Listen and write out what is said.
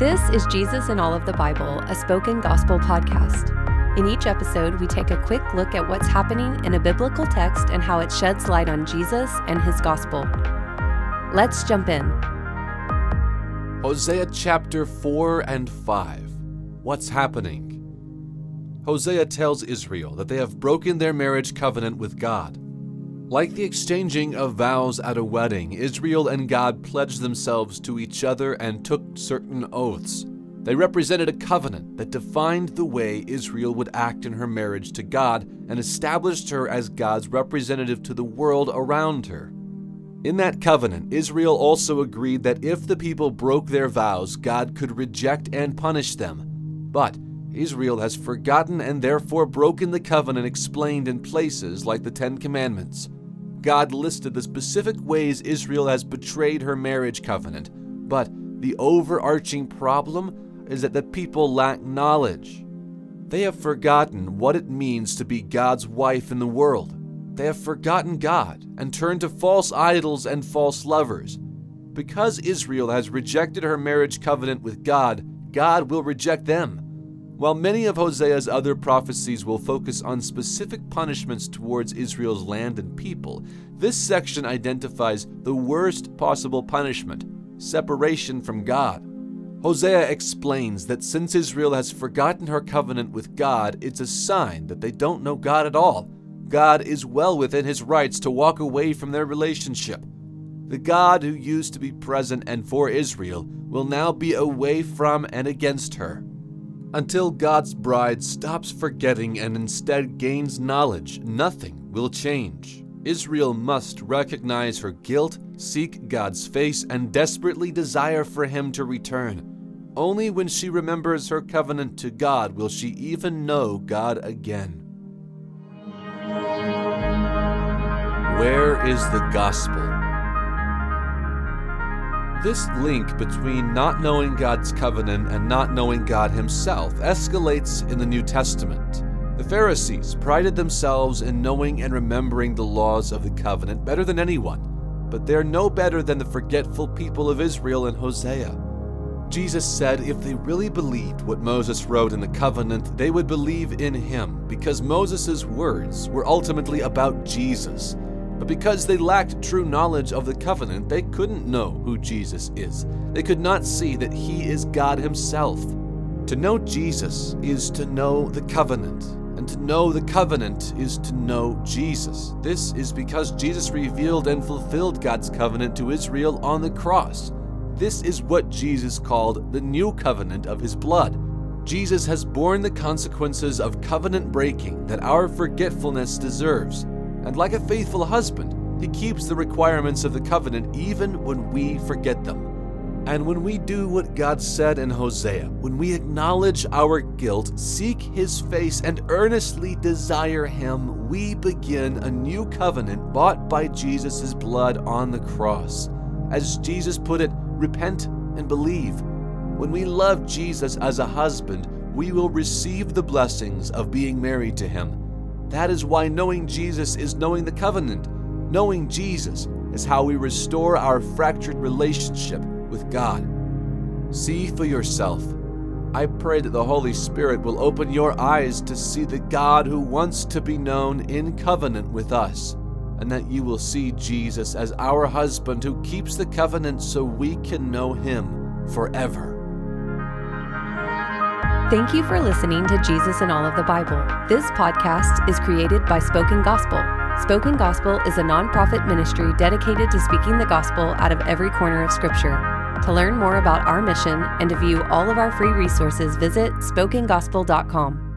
This is Jesus in All of the Bible, a spoken gospel podcast. In each episode, we take a quick look at what's happening in a biblical text and how it sheds light on Jesus and his gospel. Let's jump in. Hosea chapter 4 and 5. What's happening? Hosea tells Israel that they have broken their marriage covenant with God. Like the exchanging of vows at a wedding, Israel and God pledged themselves to each other and took certain oaths. They represented a covenant that defined the way Israel would act in her marriage to God and established her as God's representative to the world around her. In that covenant, Israel also agreed that if the people broke their vows, God could reject and punish them. But Israel has forgotten and therefore broken the covenant explained in places like the Ten Commandments. God listed the specific ways Israel has betrayed her marriage covenant, but the overarching problem is that the people lack knowledge. They have forgotten what it means to be God's wife in the world. They have forgotten God and turned to false idols and false lovers. Because Israel has rejected her marriage covenant with God, God will reject them. While many of Hosea's other prophecies will focus on specific punishments towards Israel's land and people, this section identifies the worst possible punishment separation from God. Hosea explains that since Israel has forgotten her covenant with God, it's a sign that they don't know God at all. God is well within his rights to walk away from their relationship. The God who used to be present and for Israel will now be away from and against her. Until God's bride stops forgetting and instead gains knowledge, nothing will change. Israel must recognize her guilt, seek God's face, and desperately desire for Him to return. Only when she remembers her covenant to God will she even know God again. Where is the gospel? This link between not knowing God's covenant and not knowing God Himself escalates in the New Testament. The Pharisees prided themselves in knowing and remembering the laws of the covenant better than anyone, but they're no better than the forgetful people of Israel in Hosea. Jesus said if they really believed what Moses wrote in the covenant, they would believe in him because Moses' words were ultimately about Jesus but because they lacked true knowledge of the covenant, they couldn't know who Jesus is. They could not see that he is God himself. To know Jesus is to know the covenant, and to know the covenant is to know Jesus. This is because Jesus revealed and fulfilled God's covenant to Israel on the cross. This is what Jesus called the new covenant of his blood. Jesus has borne the consequences of covenant breaking that our forgetfulness deserves and like a faithful husband, he keeps the requirements of the covenant even when we forget them. And when we do what God said in Hosea, when we acknowledge our guilt, seek his face, and earnestly desire him, we begin a new covenant bought by Jesus' blood on the cross. As Jesus put it, repent and believe. When we love Jesus as a husband, we will receive the blessings of being married to him. That is why knowing Jesus is knowing the covenant. Knowing Jesus is how we restore our fractured relationship with God. See for yourself. I pray that the Holy Spirit will open your eyes to see the God who wants to be known in covenant with us, and that you will see Jesus as our husband who keeps the covenant so we can know him forever. Thank you for listening to Jesus in All of the Bible. This podcast is created by Spoken Gospel. Spoken Gospel is a nonprofit ministry dedicated to speaking the gospel out of every corner of Scripture. To learn more about our mission and to view all of our free resources, visit spokengospel.com.